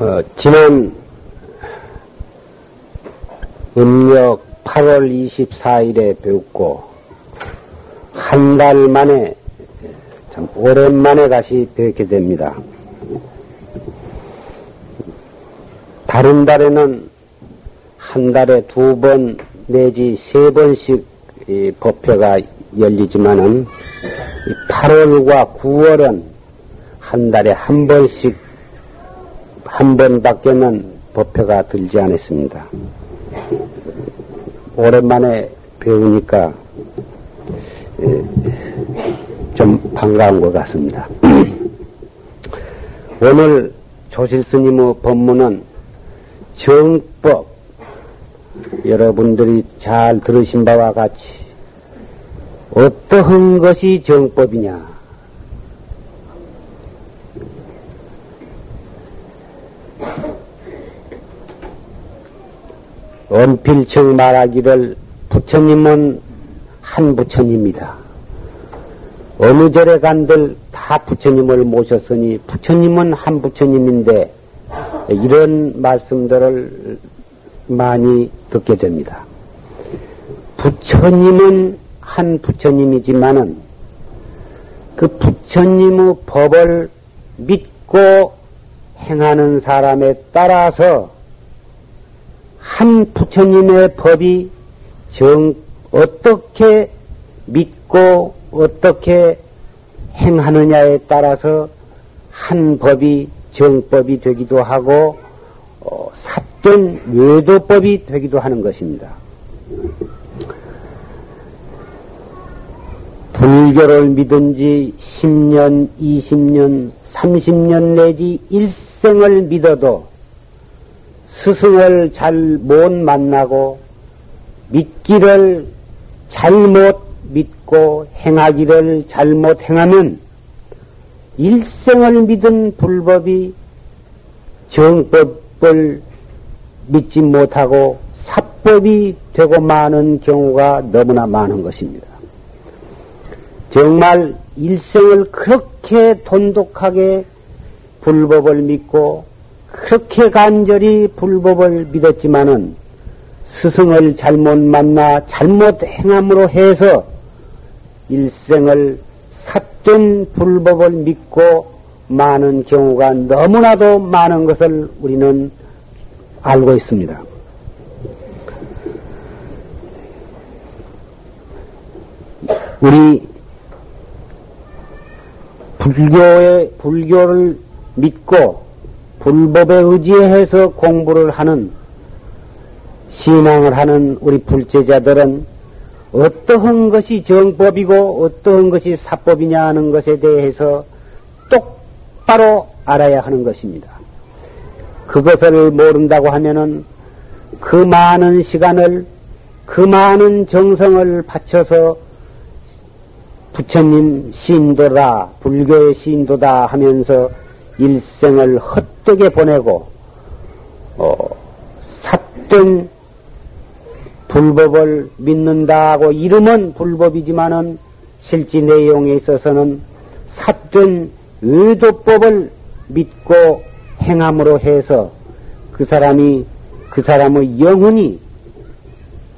어, 지난 음력 8월 24일에 배웠고, 한 달 만에, 참 오랜만에 다시 뵙게 됩니다. 다른 달에는 한 달에 두 번 내지 세 번씩 법회가 열리지만은 8월과 9월은 한 달에 한 번씩 한 번밖에는 법회가 들지 않았습니다. 오랜만에 배우니까 좀 반가운 것 같습니다. 오늘 조실스님의 법문은 정법, 여러분들이 잘 들으신 바와 같이 어떠한 것이 정법이냐? 언필청 말하기를 부처님은 한 부처님이다. 어느 절에 간들 다 부처님을 모셨으니 부처님은 한 부처님인데 이런 말씀들을 많이 듣게 됩니다. 부처님은 한 부처님이지만은 그 부처님의 법을 믿고 행하는 사람에 따라서 한 부처님의 법이 정, 어떻게 믿고 어떻게 행하느냐에 따라서 한 법이 정법이 되기도 하고 어, 삿된 외도법이 되기도 하는 것입니다. 불교를 믿은 지 10년, 20년, 30년 내지 일생을 믿어도 스승을 잘 못 만나고 믿기를 잘못 믿고 행하기를 잘못 행하면 일생을 믿은 불법이 정법을 믿지 못하고 사법이 되고 마는 경우가 너무나 많은 것입니다. 정말 일생을 그렇게 돈독하게 불법을 믿고 그렇게 간절히 불법을 믿었지만은 스승을 잘못 만나 잘못 행함으로 해서 일생을 삿된 불법을 믿고 많은 경우가 너무나도 많은 것을 우리는 알고 있습니다. 우리 불교의 불교를 믿고 불법에 의지해서 공부를 하는 신앙을 하는 우리 불제자들은 어떠한 것이 정법이고 어떠한 것이 사법이냐 하는 것에 대해서 똑바로 알아야 하는 것입니다. 그것을 모른다고 하면은 그 많은 시간을 그 많은 정성을 바쳐서 부처님 신도다, 불교의 신도다 하면서 일생을 헛되게 보내고 어, 삿된 불법을 믿는다고 이름은 불법이지만은 실제 내용에 있어서는 삿된 의도법을 믿고 행함으로 해서 그 사람이 그 사람의 영혼이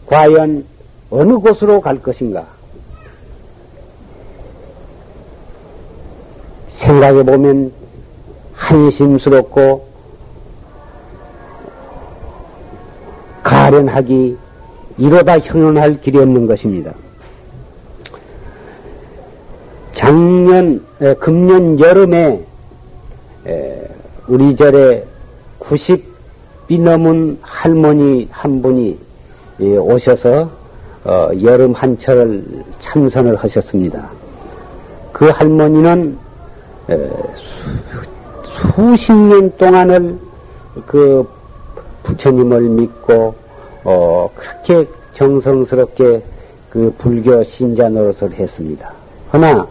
과연 어느 곳으로 갈 것인가? 생각해 보면 한심스럽고 가련하기 이로다 형용할 길이 없는 것입니다. 작년, 금년 여름에 우리 절에 90이 넘은 할머니 한 분이 오셔서 어, 여름 한철을 참선을 하셨습니다. 그 할머니는 수십 년 동안을 그 부처님을 믿고 어 그렇게 정성스럽게 그 불교 신자 노릇을 했습니다. 그러나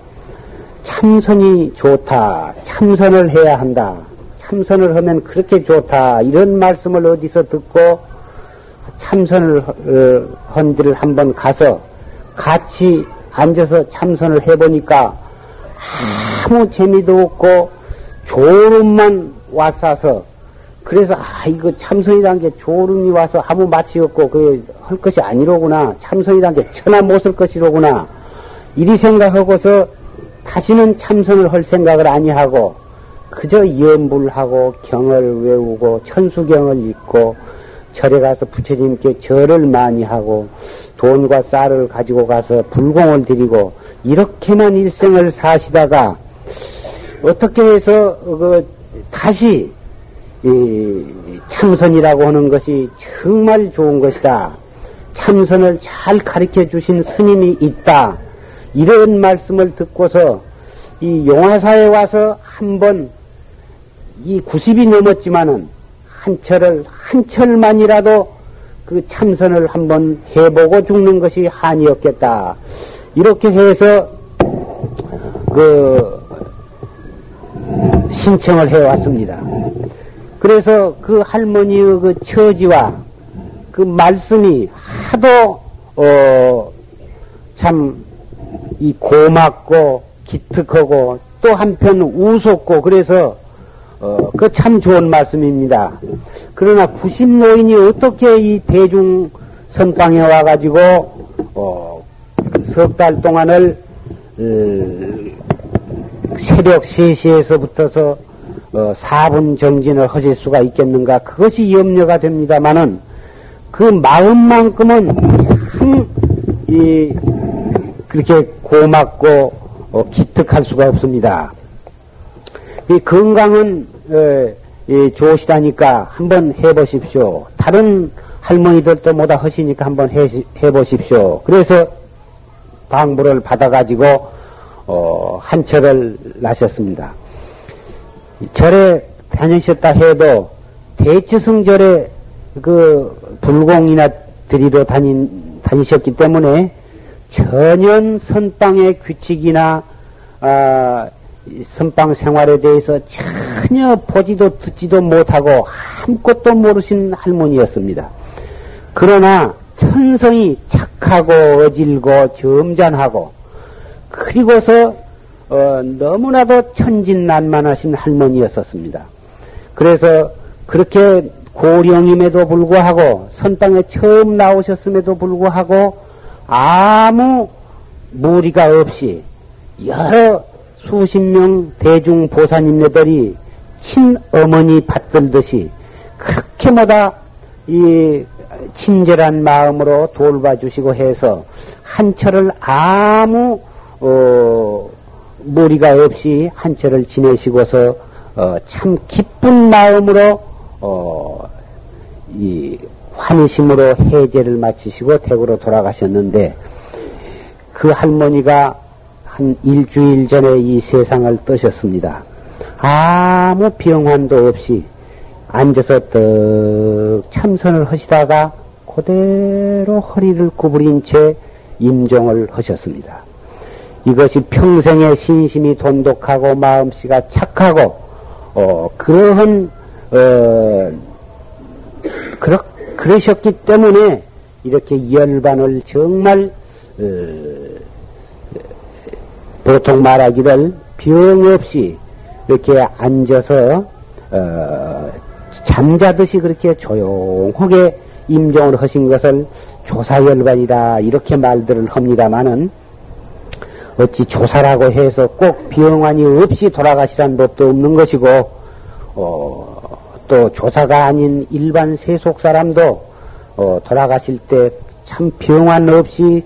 참선이 좋다, 참선을 해야 한다, 참선을 하면 그렇게 좋다 이런 말씀을 어디서 듣고 참선을 헌지를 한번 가서 같이 앉아서 참선을 해보니까 아무 재미도 없고 졸음만 왔어서 그래서 아 이거 참선이란 게 졸음이 와서 아무 맛이 없고 그게 할 것이 아니로구나. 참선이란 게 천하 못 쓸 것이로구나. 이리 생각하고서 다시는 참선을 할 생각을 아니하고 그저 염불하고 경을 외우고 천수경을 읽고 절에 가서 부처님께 절을 많이 하고 돈과 쌀을 가지고 가서 불공을 드리고 이렇게만 일생을 사시다가 어떻게 해서 그 다시 참선이라고 하는 것이 정말 좋은 것이다. 참선을 잘 가르쳐 주신 스님이 있다. 이런 말씀을 듣고서 이 용화사에 와서 한번 이 90이 넘었지만은 한 철을 한 철만이라도 그 참선을 한번 해보고 죽는 것이 한이었겠다. 이렇게 해서 그 신청을 해왔습니다. 그래서 그 할머니의 그 처지와 그 말씀이 하도 어 참 이 고맙고 기특하고 또 한편 우습고 그래서 어, 그 참 좋은 말씀입니다. 그러나 구십노인이 어떻게 이 대중 선방에 와가지고 어, 석 달 동안을 어, 새벽 3시에서부터서 어, 4분 정진을 하실 수가 있겠는가 그것이 염려가 됩니다만은 그 마음만큼은 참 이, 그렇게 고맙고 어, 기특할 수가 없습니다. 이 건강은 에, 이, 좋으시다니까 한번 해보십시오. 다른 할머니들도 뭐다 하시니까 한번 해, 해보십시오. 그래서 방부를 받아가지고 어, 한 철을 나셨습니다. 절에 다니셨다 해도 대치승절에 그 불공이나 드리러 다닌, 다니셨기 때문에 전혀 선방의 규칙이나 아, 선방 생활에 대해서 전혀 보지도 듣지도 못하고 아무것도 모르신 할머니였습니다. 그러나 천성이 착하고 어질고 점잖하고 그리고서 어, 너무나도 천진난만하신 할머니였었습니다. 그래서 그렇게 고령임에도 불구하고 선방에 처음 나오셨음에도 불구하고 아무 무리가 없이 여러 수십 명 대중 보사님네들이 친어머니 받들듯이 그렇게 뭐다 이 친절한 마음으로 돌봐주시고 해서 한철을 아무 어, 무리가 없이 한철을 지내시고서 어, 참 기쁜 마음으로 어, 이 환희심으로 해제를 마치시고 대구로 돌아가셨는데 그 할머니가 한 일주일 전에 이 세상을 떠셨습니다. 아무 병환도 없이 앉아서 떡 참선을 하시다가 그대로 허리를 구부린 채 임종을 하셨습니다. 이것이 평생의 신심이 돈독하고 마음씨가 착하고 어, 그러한 어, 그렇, 그러셨기 때문에 이렇게 열반을 정말 어, 보통 말하기를 병 없이 이렇게 앉아서 어, 잠자듯이 그렇게 조용하게 임종을 하신 것을 조사열반이다 이렇게 말들을 합니다마는 어찌 조사라고 해서 꼭 병환이 없이 돌아가시란 법도 없는 것이고 어, 또 조사가 아닌 일반 세속 사람도 어, 돌아가실 때참 병환 없이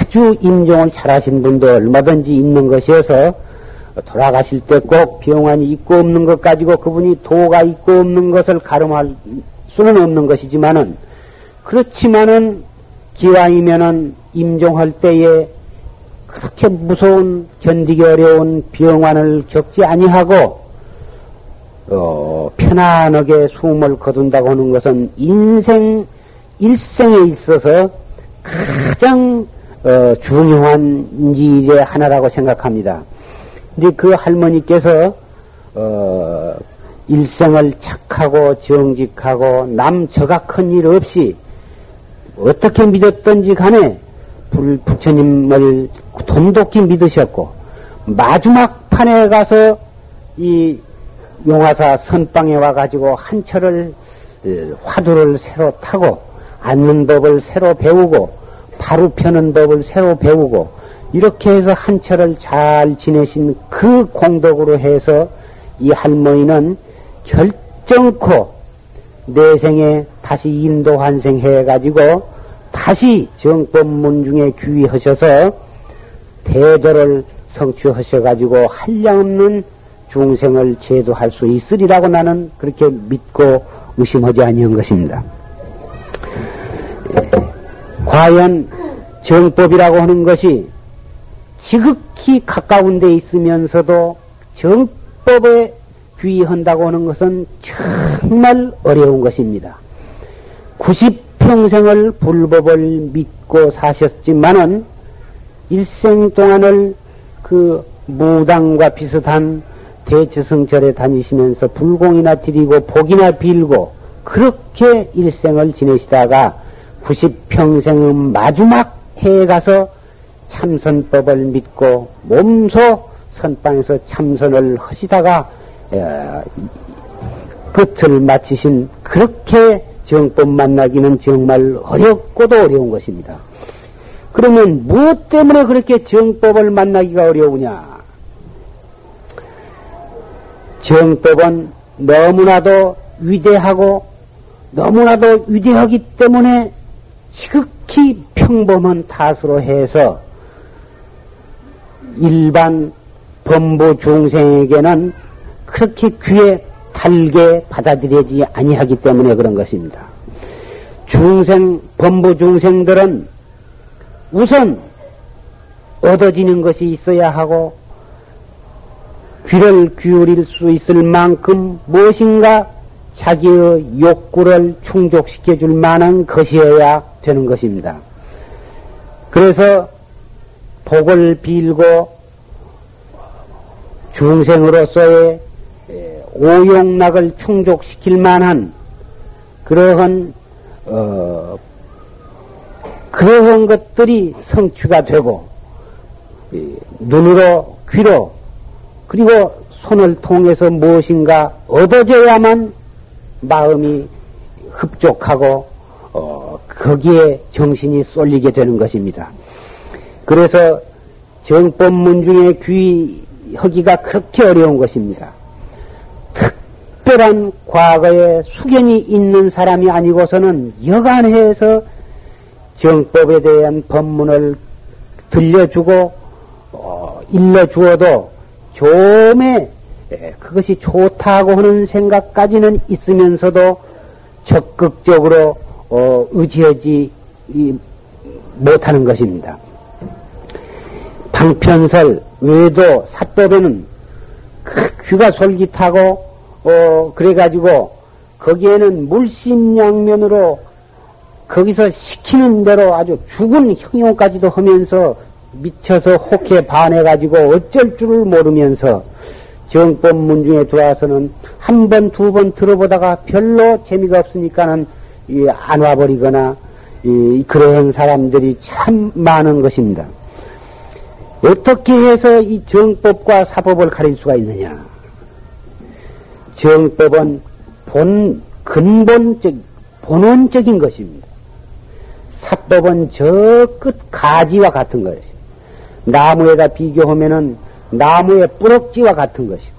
아주 임종을 잘하신 분도 얼마든지 있는 것이어서 돌아가실 때꼭 병환이 있고 없는 것 가지고 그분이 도가 있고 없는 것을 가름할 수는 없는 것이지만은 그렇지만은 기왕이면은 임종할 때에 그렇게 무서운 견디기 어려운 병환을 겪지 아니하고 어, 편안하게 숨을 거둔다고 하는 것은 인생 일생에 있어서 가장 어, 중요한 일의 하나라고 생각합니다. 근데 그 할머니께서 어, 일생을 착하고 정직하고 남 저가 큰 일 없이 어떻게 믿었던지 간에 불, 부처님을 돈독히 믿으셨고 마지막 판에 가서 이 용화사 선방에 와가지고 한철을 어, 화두를 새로 타고 앉는 법을 새로 배우고 바로 펴는 법을 새로 배우고 이렇게 해서 한철을 잘 지내신 그 공덕으로 해서 이 할머니는 결정코 내생에 다시 인도 환생해 가지고 다시 정법문 중에 귀의하셔서 대도를 성취하셔 가지고 한량없는 중생을 제도할 수 있으리라고 나는 그렇게 믿고 의심하지 아니한 것입니다. 과연 정법이라고 하는 것이 지극히 가까운 데 있으면서도 정법에 귀의한다고 하는 것은 정말 어려운 것입니다. 90 평생을 불법을 믿고 사셨지만은 일생 동안을 그 무당과 비슷한 대처성절에 다니시면서 불공이나 드리고 복이나 빌고 그렇게 일생을 지내시다가 90평생의 마지막 해에 가서 참선법을 믿고 몸소 선방에서 참선을 하시다가 끝을 마치신 그렇게 정법 만나기는 정말 어렵고도 어려운 것입니다. 그러면 무엇 때문에 그렇게 정법을 만나기가 어려우냐? 정법은 너무나도 위대하고 너무나도 위대하기 때문에 지극히 평범한 탓으로 해서 일반 범부 중생에게는 그렇게 귀에 달게 받아들여지 아니하기 때문에 그런 것입니다. 중생, 범부 중생들은 우선 얻어지는 것이 있어야 하고 귀를 기울일 수 있을 만큼 무엇인가 자기의 욕구를 충족시켜 줄 만한 것이어야 되는 것입니다. 그래서 복을 빌고 중생으로서의 오용락을 충족시킬 만한 그러한 어, 그러한 것들이 성취가 되고 눈으로 귀로 그리고 손을 통해서 무엇인가 얻어져야만 마음이 흡족하고 어, 거기에 정신이 쏠리게 되는 것입니다. 그래서 정법문 중에 귀하기가 그렇게 어려운 것입니다. 특별한 과거에 수견이 있는 사람이 아니고서는 여간해서 정법에 대한 법문을 들려주고 어, 일러주어도 좀에 그것이 좋다고 하는 생각까지는 있으면서도 적극적으로 어, 의지하지 못하는 것입니다. 방편설, 외도, 사법에는 그 귀가 솔깃하고 어, 그래가지고 거기에는 물심양면으로 거기서 시키는 대로 아주 죽은 형용까지도 하면서 미쳐서 혹해 반해가지고 어쩔 줄을 모르면서 정법 문 중에 들어와서는 한 번, 두 번 들어보다가 별로 재미가 없으니까는 안 와버리거나 그런 사람들이 참 많은 것입니다. 어떻게 해서 이 정법과 사법을 가릴 수가 있느냐? 정법은 본, 근본적, 본원적인 것입니다. 사법은 저 끝 가지와 같은 것입니다. 나무에다 비교하면은 나무의 뿌럭지와 같은 것이고,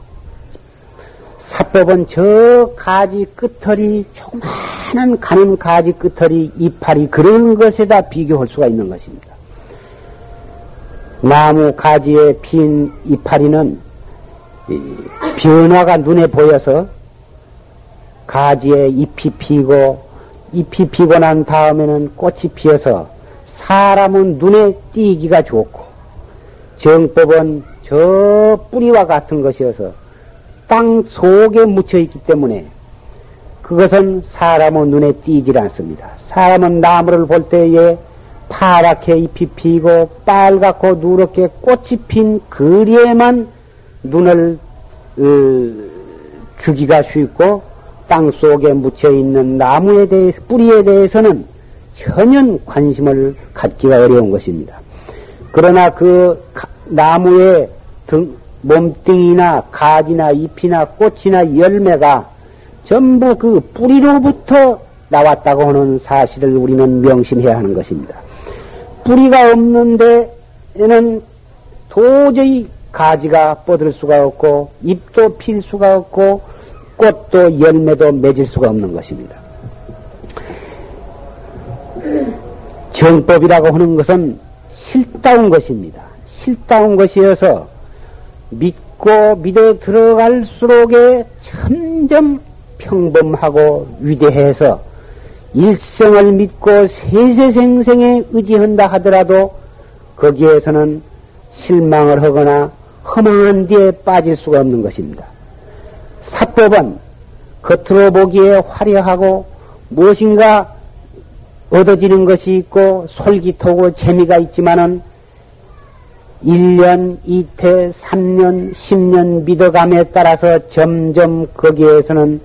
사법은 저 가지 끝털이 조그마한 가는 가지 끝털이 이파리 그런 것에다 비교할 수가 있는 것입니다. 나무 가지에 핀 이파리는 변화가 눈에 보여서 가지에 잎이 피고 잎이 피고 난 다음에는 꽃이 피어서 사람은 눈에 띄기가 좋고 정법은 저 뿌리와 같은 것이어서 땅 속에 묻혀 있기 때문에 그것은 사람의 눈에 띄질 않습니다. 사람은 나무를 볼 때에 파랗게 잎이 피고 빨갛고 누렇게 꽃이 핀 거리에만 눈을 어, 주기가 쉽고 땅 속에 묻혀 있는 나무에 대해 뿌리에 대해서는 전혀 관심을 갖기가 어려운 것입니다. 그러나 그 나무의 등 몸뚱이나 가지나 잎이나 꽃이나 열매가 전부 그 뿌리로부터 나왔다고 하는 사실을 우리는 명심해야 하는 것입니다. 뿌리가 없는 데에는 도저히 가지가 뻗을 수가 없고 잎도 필 수가 없고 꽃도 열매도 맺을 수가 없는 것입니다. 정법이라고 하는 것은 실다운 것입니다. 실다운 것이어서 믿고 믿어 들어갈수록에 점점 평범하고 위대해서 일생을 믿고 세세생생에 의지한다 하더라도 거기에서는 실망을 하거나 허망한 뒤에 빠질 수가 없는 것입니다. 사법은 겉으로 보기에 화려하고 무엇인가 얻어지는 것이 있고 솔깃하고 재미가 있지만은 1년, 2태, 3년, 10년 믿어감에 따라서 점점 거기에서는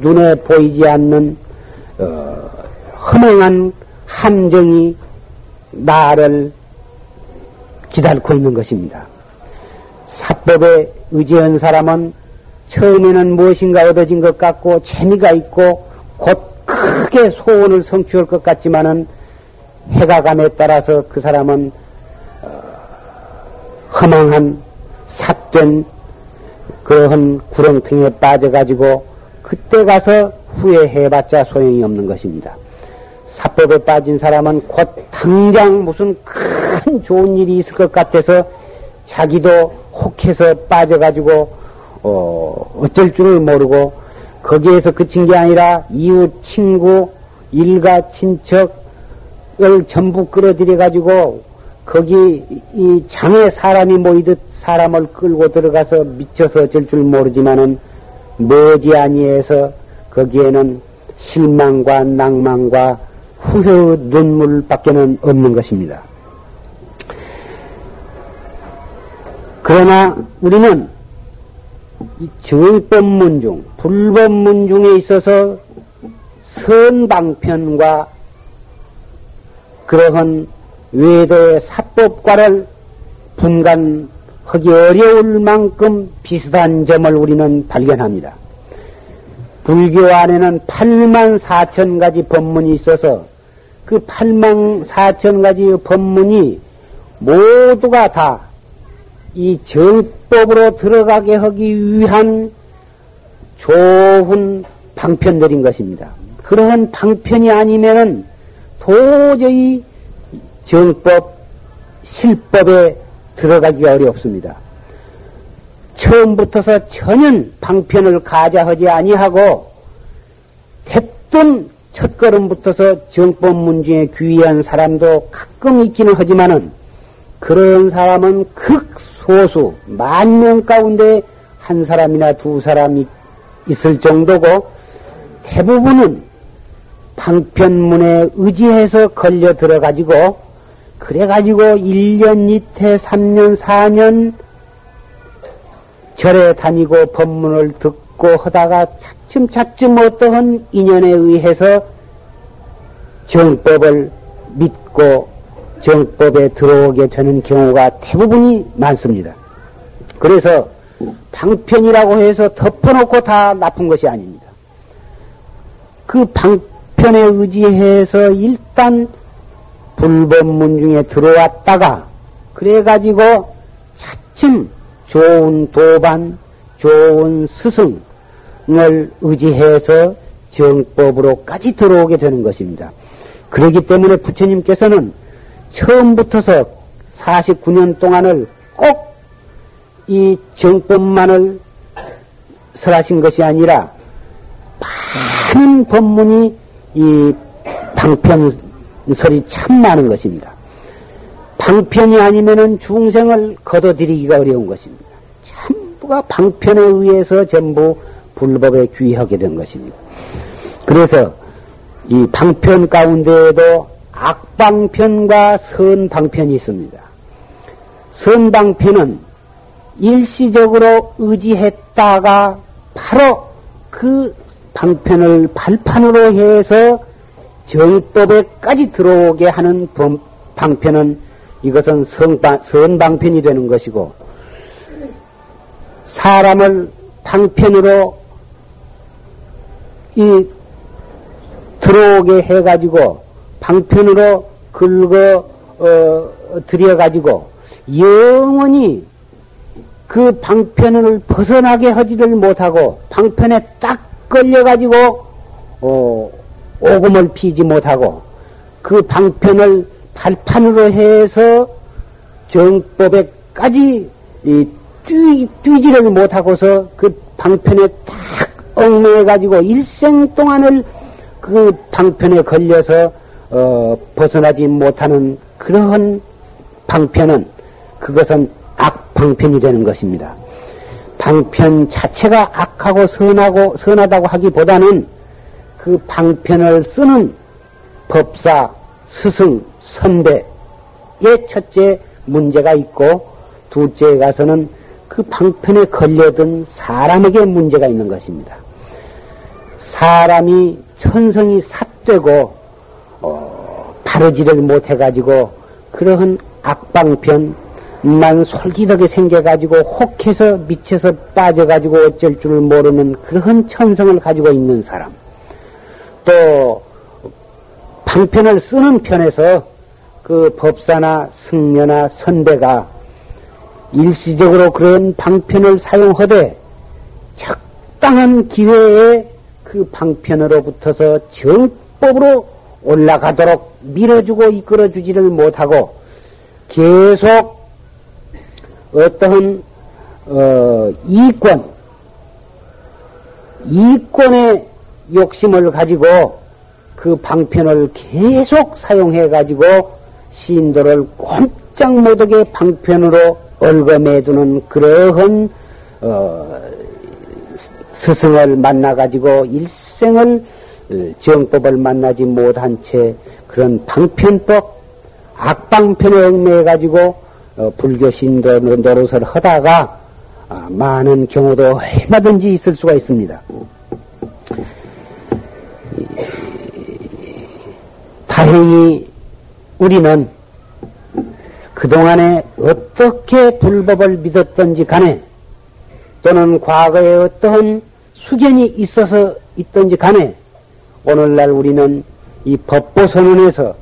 눈에 보이지 않는 어, 허망한 함정이 나를 기다리고 있는 것입니다. 사법에 의지한 사람은 처음에는 무엇인가 얻어진 것 같고 재미가 있고 곧 크게 소원을 성취할 것 같지만은 해가 감에 따라서 그 사람은 어, 허망한 삽된 그러한 구렁텅이에 빠져가지고 그때 가서 후회해봤자 소용이 없는 것입니다. 사법에 빠진 사람은 곧 당장 무슨 큰 좋은 일이 있을 것 같아서 자기도 혹해서 빠져가지고 어, 어쩔 줄을 모르고 거기에서 그친 게 아니라 이웃 친구 일가 친척을 전부 끌어들여 가지고 거기 이 장에 사람이 모이듯 사람을 끌고 들어가서 미쳐서 어쩔 줄 모르지만은 머지 아니해서 거기에는 실망과 낭만과 후회 눈물밖에는 없는 것입니다. 그러나 우리는 정법문 중, 불법문 중에 있어서 선방편과 그러한 외도의 사법과를 분간하기 어려울 만큼 비슷한 점을 우리는 발견합니다. 불교 안에는 8만 4천 가지 법문이 있어서 그 8만 4천 가지 법문이 모두가 다 이 정법으로 들어가게 하기 위한 좋은 방편들인 것입니다. 그러한 방편이 아니면은 도저히 정법, 실법에 들어가기가 어렵습니다. 처음부터서 전혀 방편을 가자하지 아니하고 대뜸 첫걸음부터서 정법문 중에 귀한 사람도 가끔 있기는 하지만은 그런 사람은 극 소수 만 명 가운데 한 사람이나 두 사람이 있을 정도고 대부분은 방편문에 의지해서 걸려 들어가지고 그래가지고 1년, 2태, 3년, 4년 절에 다니고 법문을 듣고 하다가 차츰차츰 어떠한 인연에 의해서 정법을 믿고 정법에 들어오게 되는 경우가 대부분이 많습니다. 그래서 방편이라고 해서 덮어놓고 다 나쁜 것이 아닙니다. 그 방편에 의지해서 일단 불법문 중에 들어왔다가 그래가지고 차츰 좋은 도반, 좋은 스승을 의지해서 정법으로까지 들어오게 되는 것입니다. 그렇기 때문에 부처님께서는 처음부터서 49년 동안을 꼭 이 정법만을 설하신 것이 아니라 많은 법문이 이 방편설이 참 많은 것입니다. 방편이 아니면은 중생을 거둬들이기가 어려운 것입니다. 전부가 방편에 의해서 전부 불법에 귀하게 된 것입니다. 그래서 이 방편 가운데에도 악방편과 선방편이 있습니다. 선방편은 일시적으로 의지했다가 바로 그 방편을 발판으로 해서 정법에까지 들어오게 하는 방편은 이것은 성방, 선방편이 되는 것이고 사람을 방편으로 이 들어오게 해가지고 방편으로 긁어 어, 들여가지고 영원히 그 방편을 벗어나게 하지를 못하고 방편에 딱 걸려가지고 어, 오금을 피지 못하고 그 방편을 발판으로 해서 정법에까지 뛰, 뛰지를 못하고서 그 방편에 딱 얽매여가지고 일생 동안을 그 방편에 걸려서 어, 벗어나지 못하는 그러한 방편은 그것은 악방편이 되는 것입니다. 방편 자체가 악하고 선하고 선하다고 하기보다는 그 방편을 쓰는 법사, 스승, 선배의 첫째 문제가 있고 둘째에 가서는 그 방편에 걸려든 사람에게 문제가 있는 것입니다. 사람이 천성이 삿되고 어, 바르지를 못해가지고 그러한 악방편 만 솔기덕에 생겨가지고 혹해서 미쳐서 빠져가지고 어쩔 줄 모르는 그러한 천성을 가지고 있는 사람. 또 방편을 쓰는 편에서 그 법사나 승려나 선배가 일시적으로 그런 방편을 사용하되 적당한 기회에 그 방편으로부터서 정법으로 올라가도록 밀어주고 이끌어주지를 못하고 계속 어떠한 어, 이권, 이권의 욕심을 가지고 그 방편을 계속 사용해 가지고 신도를 꼼짝 못하게 방편으로 얽어매두는 그러한 어, 스승을 만나 가지고 일생을 어, 정법을 만나지 못한 채 그런 방편법 악방편에 얽매여 가지고 어, 불교 신도 노릇을 하다가 아, 많은 경우도 얼마든지 있을 수가 있습니다. 다행히 우리는 그동안에 어떻게 불법을 믿었던지 간에 또는 과거에 어떠한 수견이 있어서 있던지 간에 오늘날 우리는 이 법보선언에서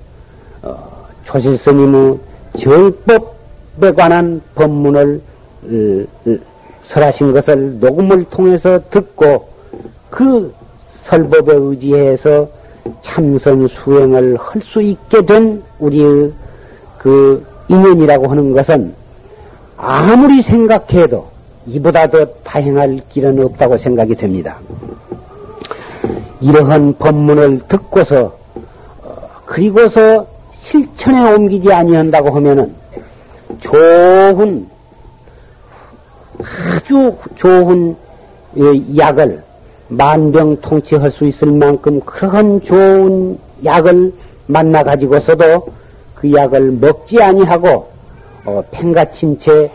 어, 조실스님의 정법에 관한 법문을 설하신 것을 녹음을 통해서 듣고 그 설법에 의지해서 참선 수행을 할 수 있게 된 우리의 그 인연이라고 하는 것은 아무리 생각해도 이보다 더 다행할 길은 없다고 생각이 됩니다. 이러한 법문을 듣고서 어, 그리고서 실천에 옮기지 아니한다고 하면은 좋은 아주 좋은 예, 약을 만병통치할 수 있을 만큼 그런 좋은 약을 만나 가지고서도 그 약을 먹지 아니하고 어, 팽가친 채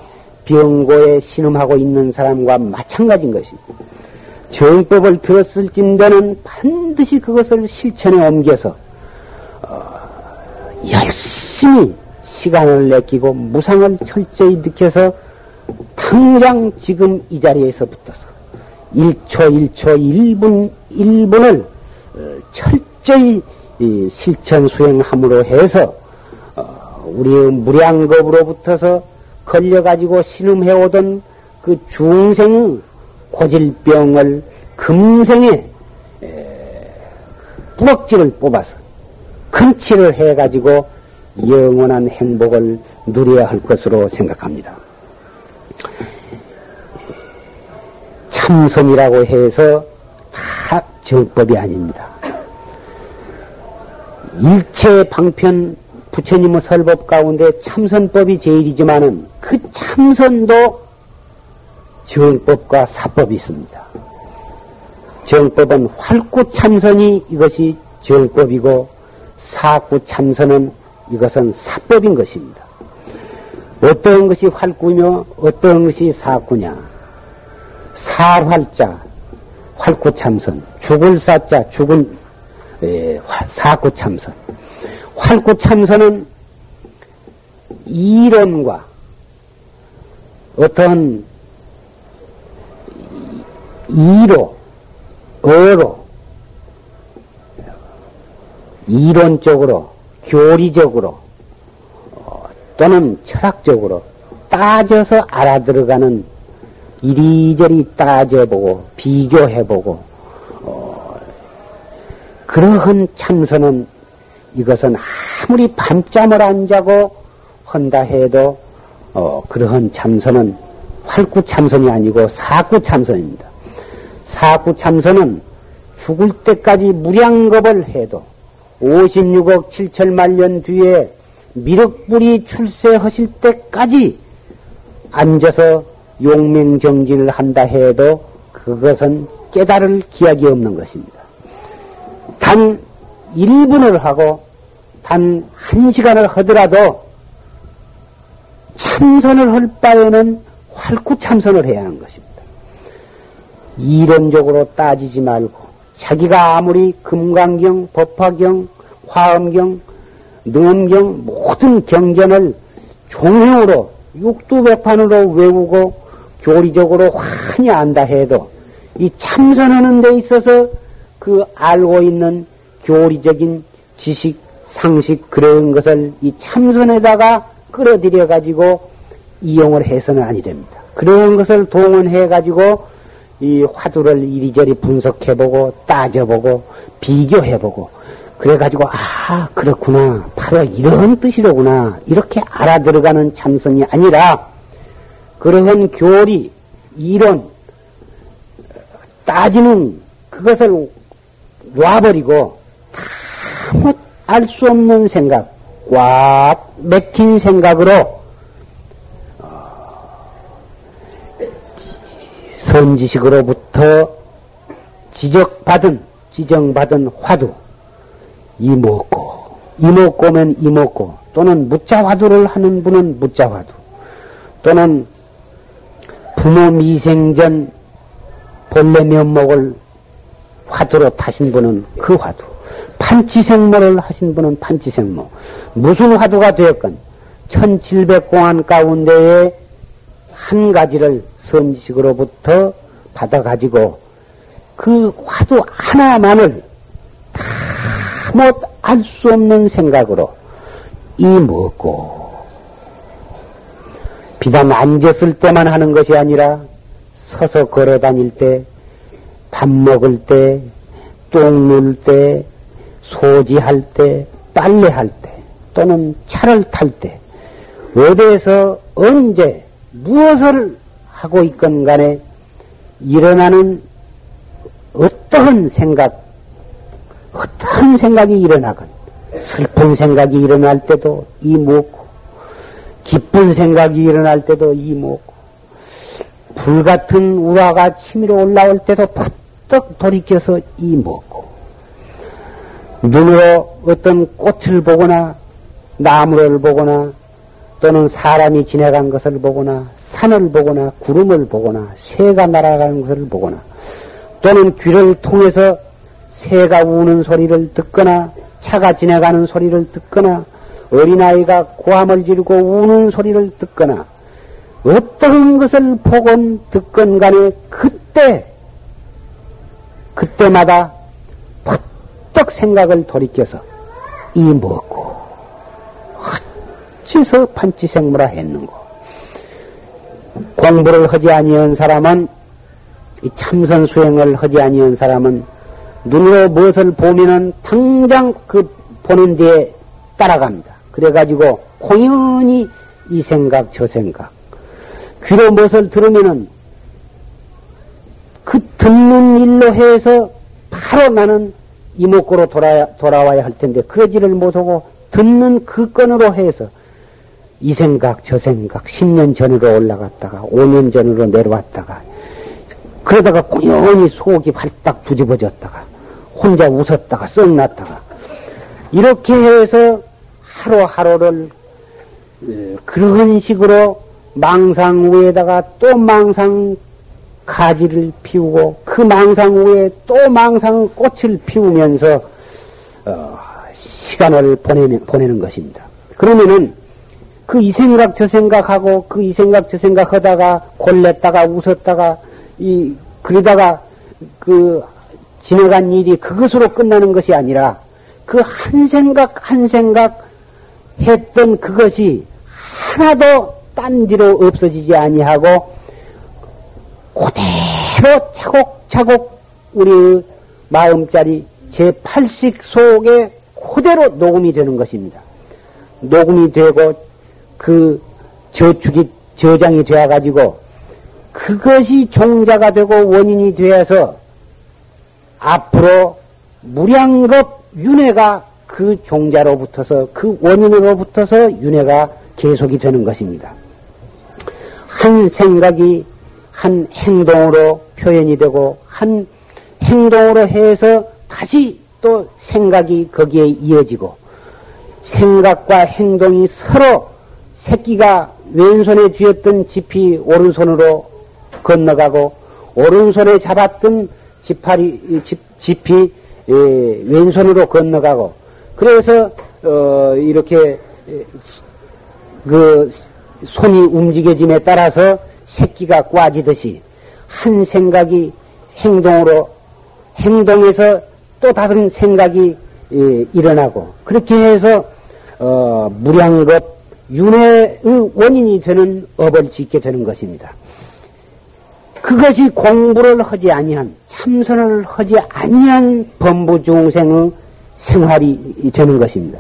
병고에 신음하고 있는 사람과 마찬가지인 것입니다. 정법을 들었을진대는 반드시 그것을 실천에 옮겨서 어, 열심히 시간을 내끼고 무상을 철저히 느껴서 당장 지금 이 자리에서 붙어서 1초 1초 1분 1분을 어, 철저히 실천 수행함으로 해서 어, 우리의 무량겁으로부터서 걸려가지고 신음해오던 그 중생의 고질병을 금생에 뿌럭지를 뽑아서 근치를 해가지고 영원한 행복을 누려야 할 것으로 생각합니다. 참선이라고 해서 다 정법이 아닙니다. 일체 방편 부처님의 설법 가운데 참선법이 제일이지만은 그 참선도 정법과 사법이 있습니다. 정법은 활구 참선이 이것이 정법이고 사구 참선은 이것은 사법인 것입니다. 어떤 것이 활구며 어떤 것이 사구냐? 살활자 활구 참선, 죽을 사자 죽은 에, 사구 참선. 활구 참선은 이론과 어떤 이로, 어로, 이론적으로, 교리적으로, 어, 또는 철학적으로 따져서 알아들어가는 이리저리 따져보고 비교해보고 어, 그러한 참선은 이것은 아무리 밤잠을 안 자고 한다 해도 어, 그러한 참선은 활구 참선이 아니고 사구 참선입니다. 사구 참선은 죽을 때까지 무량겁을 해도 56억 7천만 년 뒤에 미륵불이 출세하실 때까지 앉아서 용맹정진을 한다 해도 그것은 깨달을 기약이 없는 것입니다. 단 1분을 하고 단 1시간을 하더라도 참선을 할 바에는 활구 참선을 해야 하는 것입니다. 이론적으로 따지지 말고 자기가 아무리 금강경, 법화경, 화엄경, 능엄경 모든 경전을 종형으로 육두백판으로 외우고 교리적으로 환히 안다 해도 이 참선하는 데 있어서 그 알고 있는 교리적인 지식, 상식 그런 것을 이 참선에다가 끌어들여 가지고 이용을 해서는 아니 됩니다. 그런 것을 동원해 가지고 이 화두를 이리저리 분석해보고 따져보고 비교해보고 그래가지고 아 그렇구나. 바로 이런 뜻이로구나. 이렇게 알아들어가는 참선이 아니라 그러한 교리 이론 따지는 그것을 놔버리고 아무 알 수 없는 생각 꽉 맥힌 생각으로 선지식으로부터 지적받은 지정받은 화두 이목고. 이목고면 이목고. 또는 무자화두를 하는 분은 무자화두. 또는 부모 미생전 본래 면목을 화두로 타신 분은 그 화두. 판치생모를 하신 분은 판치생모. 무슨 화두가 되었건 1700공안 가운데에 한 가지를 선지식으로부터 받아가지고 그 화두 하나만을 다 못 알 수 없는 생각으로 이 먹고 비단 앉았을 때만 하는 것이 아니라 서서 걸어 다닐 때, 밥 먹을 때, 똥 눌 때, 소지할 때, 빨래할 때, 또는 차를 탈 때, 어디에서 언제 무엇을 하고 있건 간에 일어나는 어떠한 생각, 어떠한 생각이 일어나건, 슬픈 생각이 일어날 때도 이먹고, 기쁜 생각이 일어날 때도 이먹고, 불같은 우화가 치밀어 올라올 때도 퍼떡 돌이켜서 이먹고, 눈으로 어떤 꽃을 보거나, 나무를 보거나, 또는 사람이 지나간 것을 보거나, 산을 보거나, 구름을 보거나, 새가 날아가는 것을 보거나, 또는 귀를 통해서 새가 우는 소리를 듣거나, 차가 지나가는 소리를 듣거나, 어린아이가 고함을 지르고 우는 소리를 듣거나, 어떤 것을 보건 듣건 간에 그때, 그때마다 퍼떡 생각을 돌이켜서 이 먹고, 어째서 판치생물화 했는고. 공부를 하지 아니한 사람은, 이 참선 수행을 하지 아니한 사람은 눈으로 무엇을 보면은 당장 그 보는 데에 따라갑니다. 그래가지고 공연히 이 생각 저 생각 귀로 무엇을 들으면은 그 듣는 일로 해서 바로 나는 이목구로 돌아, 돌아와야 할 텐데 그러지를 못하고 듣는 그 건으로 해서 이 생각 저 생각 10년 전으로 올라갔다가 5년 전으로 내려왔다가 그러다가 공연히 속이 활딱 뒤집어졌다가 혼자 웃었다가 썩났다가 이렇게 해서 하루하루를 어, 그런 식으로 망상 위에다가 또 망상 가지를 피우고 그 망상 위에 또 망상 꽃을 피우면서 어, 시간을 보내는, 보내는 것입니다. 그러면은 그 이 생각 저 생각하고 그 이 생각 저 생각 하다가 골랬다가 웃었다가 이 그러다가 그 지나간 일이 그것으로 끝나는 것이 아니라 그 한 생각 한 생각 했던 그것이 하나도 딴 뒤로 없어지지 아니하고 그대로 차곡차곡 우리 마음자리 제8식 속에 그대로 녹음이 되는 것입니다. 녹음이 되고 그 저축이 저장이 되어 가지고 그것이 종자가 되고 원인이 되어서 앞으로 무량겁 윤회가 그 종자로부터서 그 원인으로부터서 윤회가 계속이 되는 것입니다. 한 생각이 한 행동으로 표현이 되고 한 행동으로 해서 다시 또 생각이 거기에 이어지고 생각과 행동이 서로 새끼가 왼손에 쥐었던 지피 오른손으로 건너가고 오른손에 잡았던 지파리 지피 예, 왼손으로 건너가고 그래서 어, 이렇게 그 손이 움직여짐에 따라서 새끼가 꽈지듯이 한 생각이 행동으로 행동에서 또 다른 생각이 예, 일어나고 그렇게 해서 어, 무량겁 윤회의 원인이 되는 업을 짓게 되는 것입니다. 그것이 공부를 하지 아니한 참선을 하지 아니한 범부 중생의 생활이 되는 것입니다.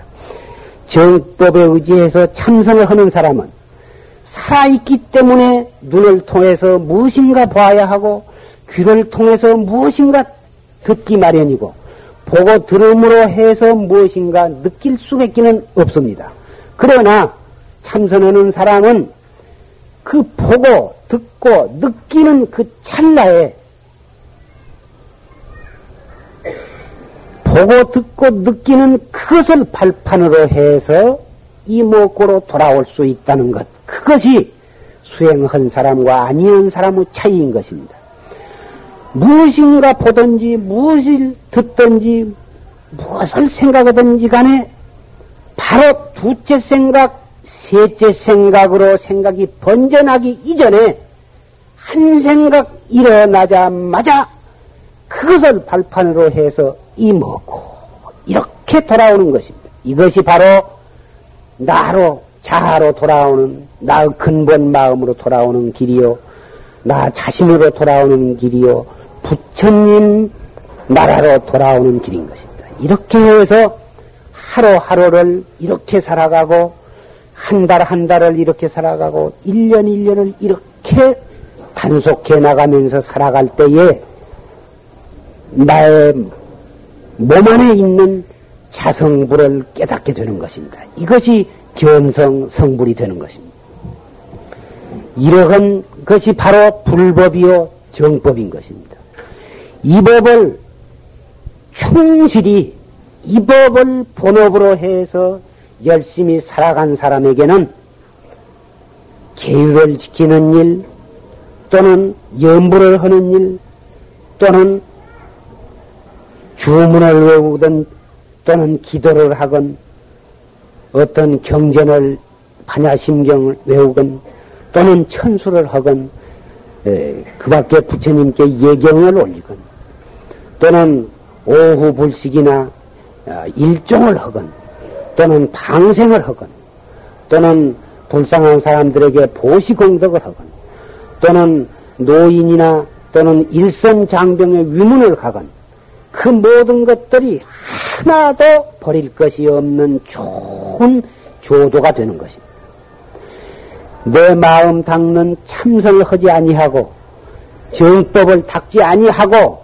정법에 의지해서 참선을 하는 사람은 살아있기 때문에 눈을 통해서 무엇인가 봐야 하고 귀를 통해서 무엇인가 듣기 마련이고 보고 들음으로 해서 무엇인가 느낄 수밖에는 없습니다. 그러나 참선하는 사람은 그 보고 듣고 느끼는 그 찰나에 보고 듣고 느끼는 그것을 발판으로 해서 이목구로 돌아올 수 있다는 것. 그것이 수행한 사람과 아니한 사람의 차이인 것입니다. 무엇인가 보든지 무엇을 듣든지 무엇을 생각하든지 간에 바로 두째 생각, 셋째 생각으로 생각이 번져나기 이전에 한 생각 일어나자마자 그것을 발판으로 해서 이먹고 이렇게 돌아오는 것입니다. 이것이 바로 나로 자아로 돌아오는 나의 근본 마음으로 돌아오는 길이요. 나 자신으로 돌아오는 길이요. 부처님 나라로 돌아오는 길인 것입니다. 이렇게 해서 하루하루를 이렇게 살아가고 한 달 한 달을 이렇게 살아가고 1년 1년을 이렇게 단속해 나가면서 살아갈 때에 나의 몸 안에 있는 자성불을 깨닫게 되는 것입니다. 이것이 견성 성불이 되는 것입니다. 이러한 것이 바로 불법이요 정법인 것입니다. 이 법을 충실히 이 법을 본업으로 해서 열심히 살아간 사람에게는 계율을 지키는 일 또는 연부를 하는 일 또는 주문을 외우든 또는 기도를 하건 어떤 경전을 반야심경을 외우건 또는 천수를 하건 그 밖에 부처님께 예경을 올리건 또는 오후 불식이나 아, 일종을 하건 또는 방생을 하건 또는 불쌍한 사람들에게 보시공덕을 하건 또는 노인이나 또는 일선 장병의 위문을 가건 그 모든 것들이 하나도 버릴 것이 없는 좋은 조도가 되는 것입니다. 내 마음 닦는 참선을 하지 아니하고 정법을 닦지 아니하고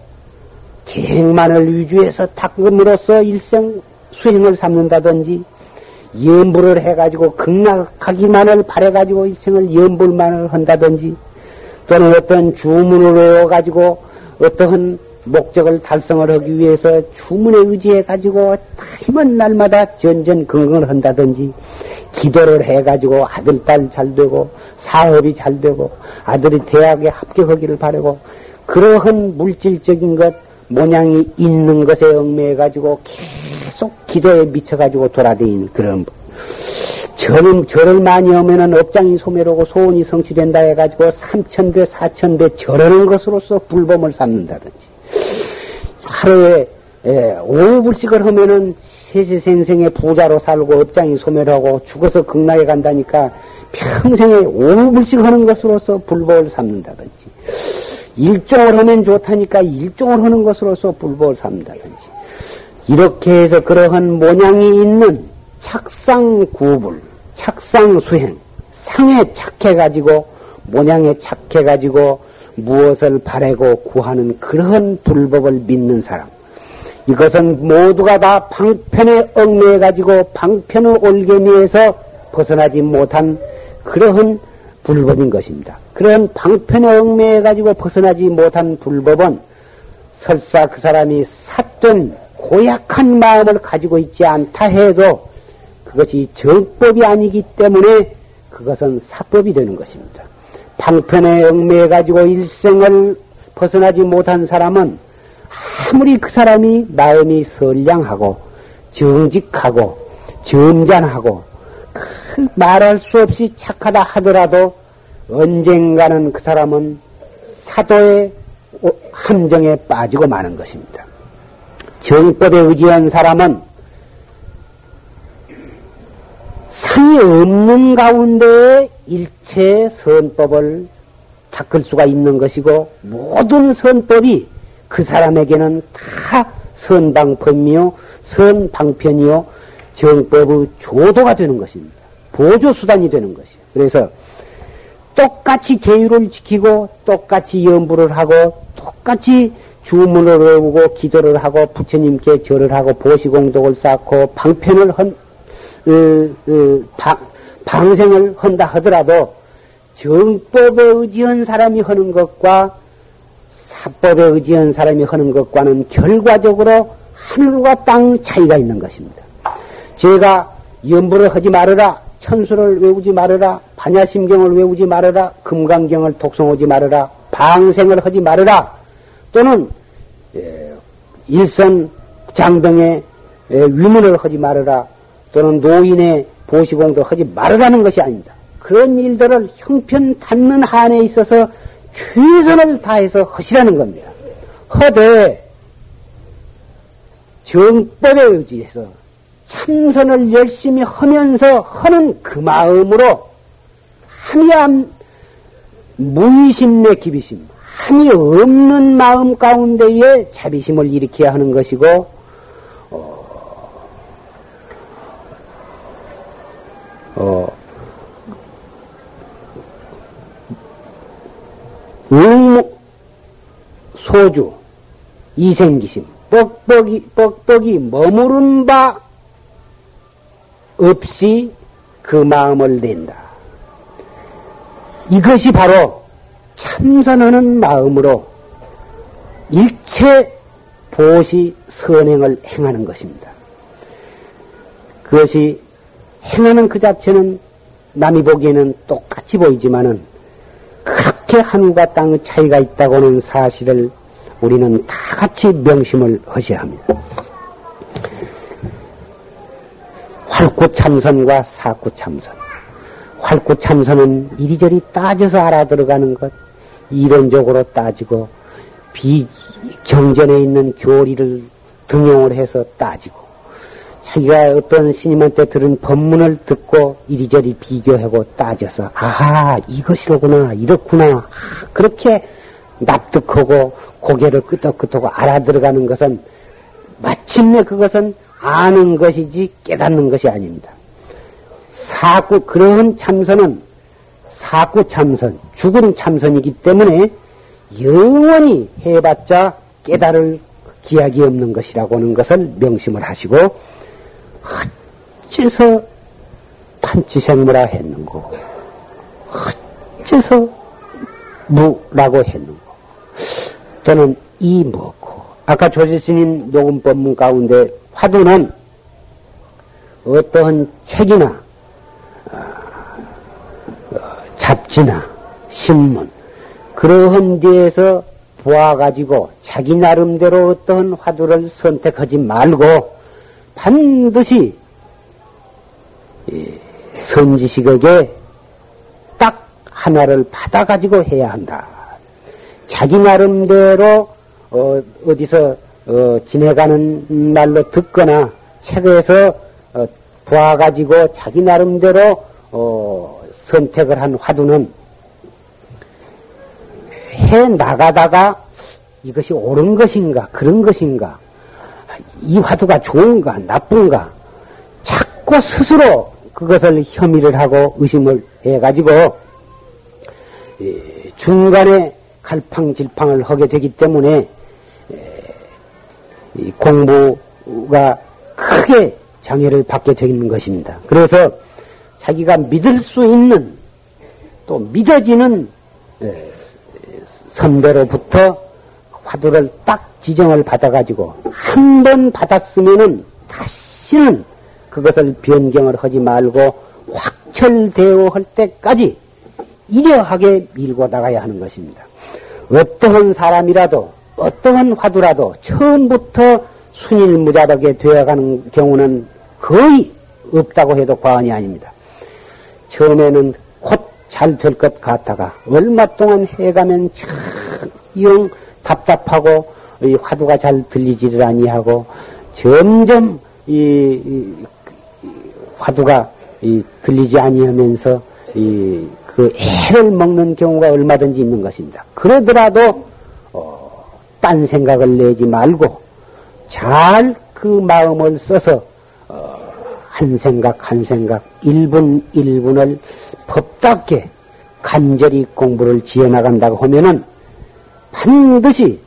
계획만을 위주해서 닦음으로써 일생 수행을 삼는다든지 염불을 해가지고 극락하기만을 바래가지고 일생을 염불만을 한다든지 또는 어떤 주문을 외워가지고 어떠한 목적을 달성을 하기 위해서 주문에 의지해 가지고 힘은 날마다 전전긍긍을 한다든지 기도를 해 가지고 아들 딸 잘 되고 사업이 잘 되고 아들이 대학에 합격하기를 바라고 그러한 물질적인 것 모양이 있는 것에 얽매해 가지고 계속 기도에 미쳐 가지고 돌아다니는 그런 절을, 절을 많이 하면은 업장이 소멸하고 소원이 성취된다 해가지고 삼천배, 사천배 절하는 것으로서 불범을 삼는다든지. 하루에 예, 5불씩을 하면은 세세생생의 부자로 살고 업장이 소멸하고 죽어서 극락에 간다니까 평생에 5불씩 하는 것으로서 불법을 삼는다든지. 일종을 하면 좋다니까 일종을 하는 것으로서 불법을 삼는다든지. 이렇게 해서 그러한 모양이 있는 착상 구불, 착상 수행, 상에 착해가지고, 모양에 착해가지고, 무엇을 바래고 구하는 그러한 불법을 믿는 사람. 이것은 모두가 다 방편에 얽매여가지고 방편을 올개미에서 벗어나지 못한 그러한 불법인 것입니다. 그런 방편에 얽매여가지고 벗어나지 못한 불법은 설사 그 사람이 삿된 고약한 마음을 가지고 있지 않다 해도 그것이 정법이 아니기 때문에 그것은 사법이 되는 것입니다. 방편에 얽매여가지고 일생을 벗어나지 못한 사람은 아무리 그 사람이 마음이 선량하고 정직하고 점잖하고 그 말할 수 없이 착하다 하더라도 언젠가는 그 사람은 사도의 함정에 빠지고 마는 것입니다. 정법에 의지한 사람은 상이 없는 가운데 일체 선법을 닦을 수가 있는 것이고 모든 선법이 그 사람에게는 다 선방법이요 선방편이요 정법의 조도가 되는 것입니다. 보조수단이 되는 것이에요. 그래서 똑같이 계율을 지키고 똑같이 연부를 하고 똑같이 주문을 외우고 기도를 하고 부처님께 절을 하고 보시공덕을 쌓고 방편을 헌 으, 으, 방, 방생을 한다 하더라도 정법에 의지한 사람이 하는 것과 사법에 의지한 사람이 하는 것과는 결과적으로 하늘과 땅 차이가 있는 것입니다. 제가 연부를 하지 말아라, 천수를 외우지 말아라, 반야심경을 외우지 말아라, 금강경을 독송하지 말아라, 방생을 하지 말아라, 또는 예, 일선 장병의 예, 위문을 하지 말아라, 또는 노인의 보시공도 하지 말아라는 것이 아닙니다. 그런 일들을 형편 닿는 한에 있어서 최선을 다해서 하시라는 겁니다. 허되 정법에 의지해서 참선을 열심히 하면서 하는 그 마음으로 함이함 무의심 내 기비심 함이 없는 마음 가운데에 자비심을 일으켜야 하는 것이고 어, 어, 응, 소주, 이생기심, 뻑뻑이, 뻑뻑이 머무른 바 없이 그 마음을 낸다. 이것이 바로 참선하는 마음으로 일체 보시 선행을 행하는 것입니다. 그것이 행하는 그 자체는 남이 보기에는 똑같이 보이지만은 그렇게 하늘과 땅의 차이가 있다고는 사실을 우리는 다 같이 명심을 하셔야 합니다. 활구 참선과 사구 참선. 활구 참선은 이리저리 따져서 알아들어가는 것, 이론적으로 따지고, 비, 경전에 있는 교리를 등용을 해서 따지고, 자기가 어떤 스님한테 들은 법문을 듣고 이리저리 비교하고 따져서 아하 이것이로구나 이렇구나 그렇게 납득하고 고개를 끄덕끄덕하고 알아들어가는 것은 마침내 그것은 아는 것이지 깨닫는 것이 아닙니다. 사구 그러한 참선은 사구 참선 죽은 참선이기 때문에 영원히 해봤자 깨달을 기약이 없는 것이라고 하는 것을 명심을 하시고 어째서 판치생무라 했는고? 어째서 무라고 했는고? 또는 이 뭐고? 아까 조지스님 녹음 법문 가운데 화두는 어떠한 책이나 어, 잡지나 신문 그러한 데에서 보아가지고 자기 나름대로 어떠한 화두를 선택하지 말고 반드시 선지식에게 딱 하나를 받아가지고 해야 한다. 자기 나름대로 어, 디서 어, 지내가는 날로 듣거나 책에서 어, 보아가지고 자기 나름대로 어, 선택을 한 화두는 해 나가다가 이것이 옳은 것인가 그런 것인가 이 화두가 좋은가 나쁜가 자꾸 스스로 그것을 혐의를 하고 의심을 해가지고 중간에 갈팡질팡을 하게 되기 때문에 공부가 크게 장애를 받게 되는 것입니다. 그래서 자기가 믿을 수 있는 또 믿어지는 선배로부터 화두를 딱 지정을 받아가지고 한 번 받았으면은 다시는 그것을 변경을 하지 말고 확철대오 할 때까지 이려하게 밀고 나가야 하는 것입니다. 어떠한 사람이라도 어떠한 화두라도 처음부터 순일무자하게 되어가는 경우는 거의 없다고 해도 과언이 아닙니다. 처음에는 곧 잘 될 것 같다가 얼마 동안 해가면 참 답답하고 화두가 잘 들리지를 아니하고 점점 이, 이 화두가 이, 들리지 아니하면서 이, 그 애를 먹는 경우가 얼마든지 있는 것입니다. 그러더라도 어, 딴 생각을 내지 말고 잘 그 마음을 써서 어, 한 생각 한 생각 1분 1분을 법답게 간절히 공부를 지어 나간다고 하면은 반드시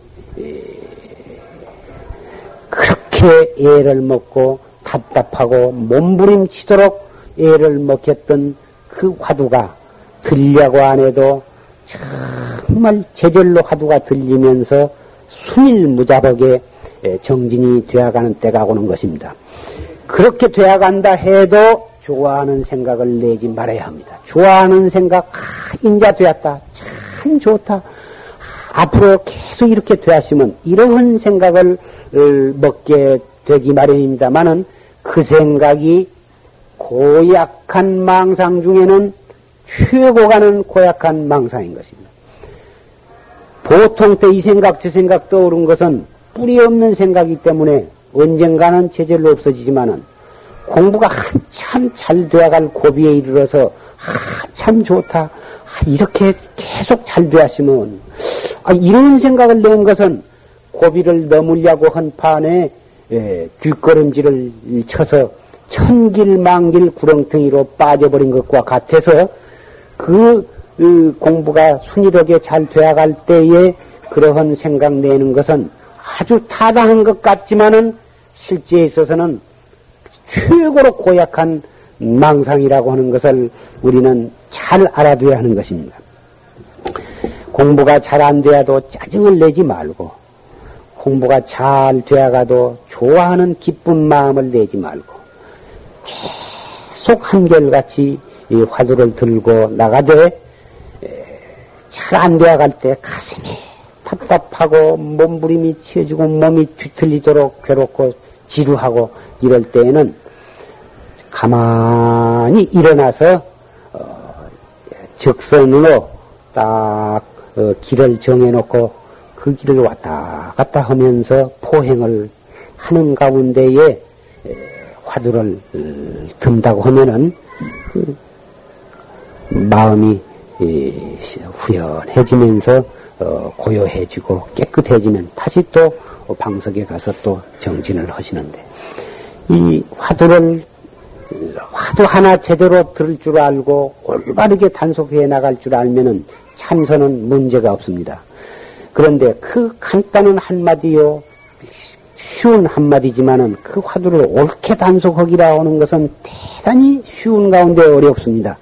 그렇게 애를 먹고 답답하고 몸부림치도록 애를 먹혔던 그 화두가 들려고 안 해도 정말 제절로 화두가 들리면서 순일무자복에 정진이 되어가는 때가 오는 것입니다. 그렇게 되어간다 해도 좋아하는 생각을 내지 말아야 합니다. 좋아하는 생각, 아, 인자 되었다. 참 좋다. 앞으로 계속 이렇게 되었으면 이러한 생각을 먹게 되기 마련입니다만은 그 생각이 고약한 망상 중에는 최고 가는 고약한 망상인 것입니다. 보통 때 이 생각 저 생각 떠오른 것은 뿌리 없는 생각이기 때문에 언젠가는 제절로 없어지지만은 공부가 한참 잘 되어갈 고비에 이르러서 한참 좋다. 아, 이렇게 계속 잘 되었으면 아, 이런 생각을 낸 것은 고비를 넘으려고 한 판에 예, 뒷걸음질을 쳐서 천길만길 구렁텅이로 빠져버린 것과 같아서 그, 그 공부가 순이하게 잘 되어갈 때에 그러한 생각 내는 것은 아주 타당한 것 같지만은 실제에 있어서는 최고로 고약한 망상이라고 하는 것을 우리는 잘 알아둬야 하는 것입니다. 공부가 잘 안 돼야도 짜증을 내지 말고 공부가 잘 되어가도 좋아하는 기쁜 마음을 내지 말고 계속 한결같이 화두를 들고 나가되 잘 안 되어갈 때 가슴이 답답하고 몸부림이 치어지고 몸이 뒤틀리도록 괴롭고 지루하고 이럴 때에는 가만히 일어나서 어, 적선으로 딱 어, 길을 정해놓고 그 길을 왔다 갔다 하면서 포행을 하는 가운데에 화두를 어, 든다고 하면은 그 마음이 후련해지면서 어, 고요해지고 깨끗해지면 다시 또 방석에 가서 또 정진을 하시는데 이 화두를 화두 하나 제대로 들을 줄 알고 올바르게 단속해 나갈 줄 알면은 참선은 문제가 없습니다. 그런데 그 간단한 한마디요, 쉬운 한마디지만은 그 화두를 옳게 단속하기라 하는 것은 대단히 쉬운 가운데 어렵습니다.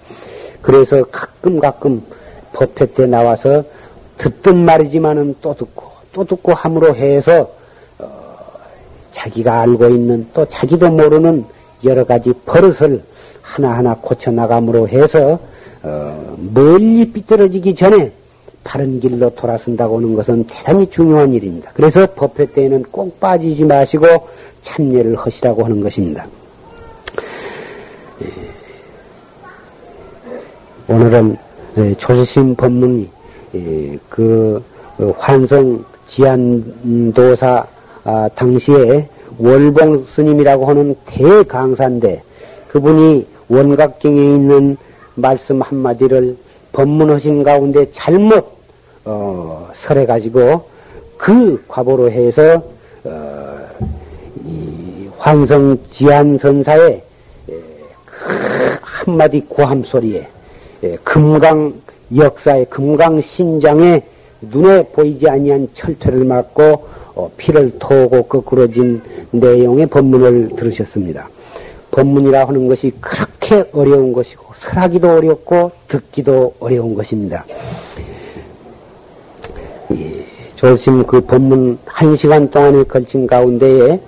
그래서 가끔 가끔 법회 때 나와서 듣던 말이지만은 또 듣고 또 듣고 함으로 해서 어, 자기가 알고 있는 또 자기도 모르는 여러 가지 버릇을 하나하나 고쳐 나감으로 해서 어, 멀리 삐뚤어지기 전에 바른 길로 돌아선다고 하는 것은 대단히 중요한 일입니다. 그래서 법회 때에는 꼭 빠지지 마시고 참여를 하시라고 하는 것입니다. 오늘은 조심 법문이 그 어, 환성 지안도사 아, 당시에 월봉 스님이라고 하는 대강사인데 그분이 원각경에 있는 말씀 한마디를 법문하신 가운데 잘못 어, 설해 가지고 그 과보로 해서 어, 이 환성 지안선사의 그 한마디 고함 소리에 예, 금강 역사의 금강 신장에 눈에 보이지 아니한 철퇴를 맞고 어, 피를 토고 거꾸러진 내용의 법문을 들으셨습니다. 법문이라 하는 것이 그렇게 어려운 것이고 설하기도 어렵고 듣기도 어려운 것입니다. 조심 그 법문 한 시간 동안에 걸친 가운데에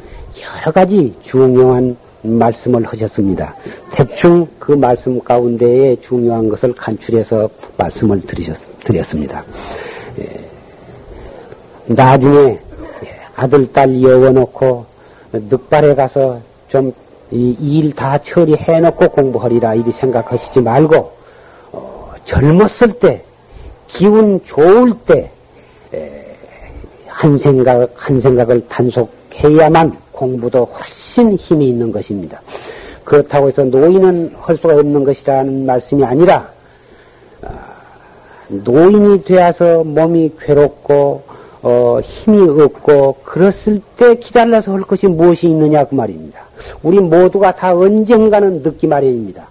여러 가지 중요한 말씀을 하셨습니다. 대충 그 말씀 가운데에 중요한 것을 간출해서 말씀을 드리셨, 드렸습니다. 예. 나중에 아들, 딸 여워놓고 늑발에 가서 좀이일다 처리해놓고 공부하리라 이리 생각하시지 말고 어, 젊었을 때 기운 좋을 때 한 생각 한 생각을 단속해야만 공부도 훨씬 힘이 있는 것입니다. 그렇다고 해서 노인은 할 수가 없는 것이라는 말씀이 아니라 아, 노인이 되어서 몸이 괴롭고 어, 힘이 없고 그랬을 때 기다려서 할 것이 무엇이 있느냐 그 말입니다. 우리 모두가 다 언젠가는 늦기 마련입니다.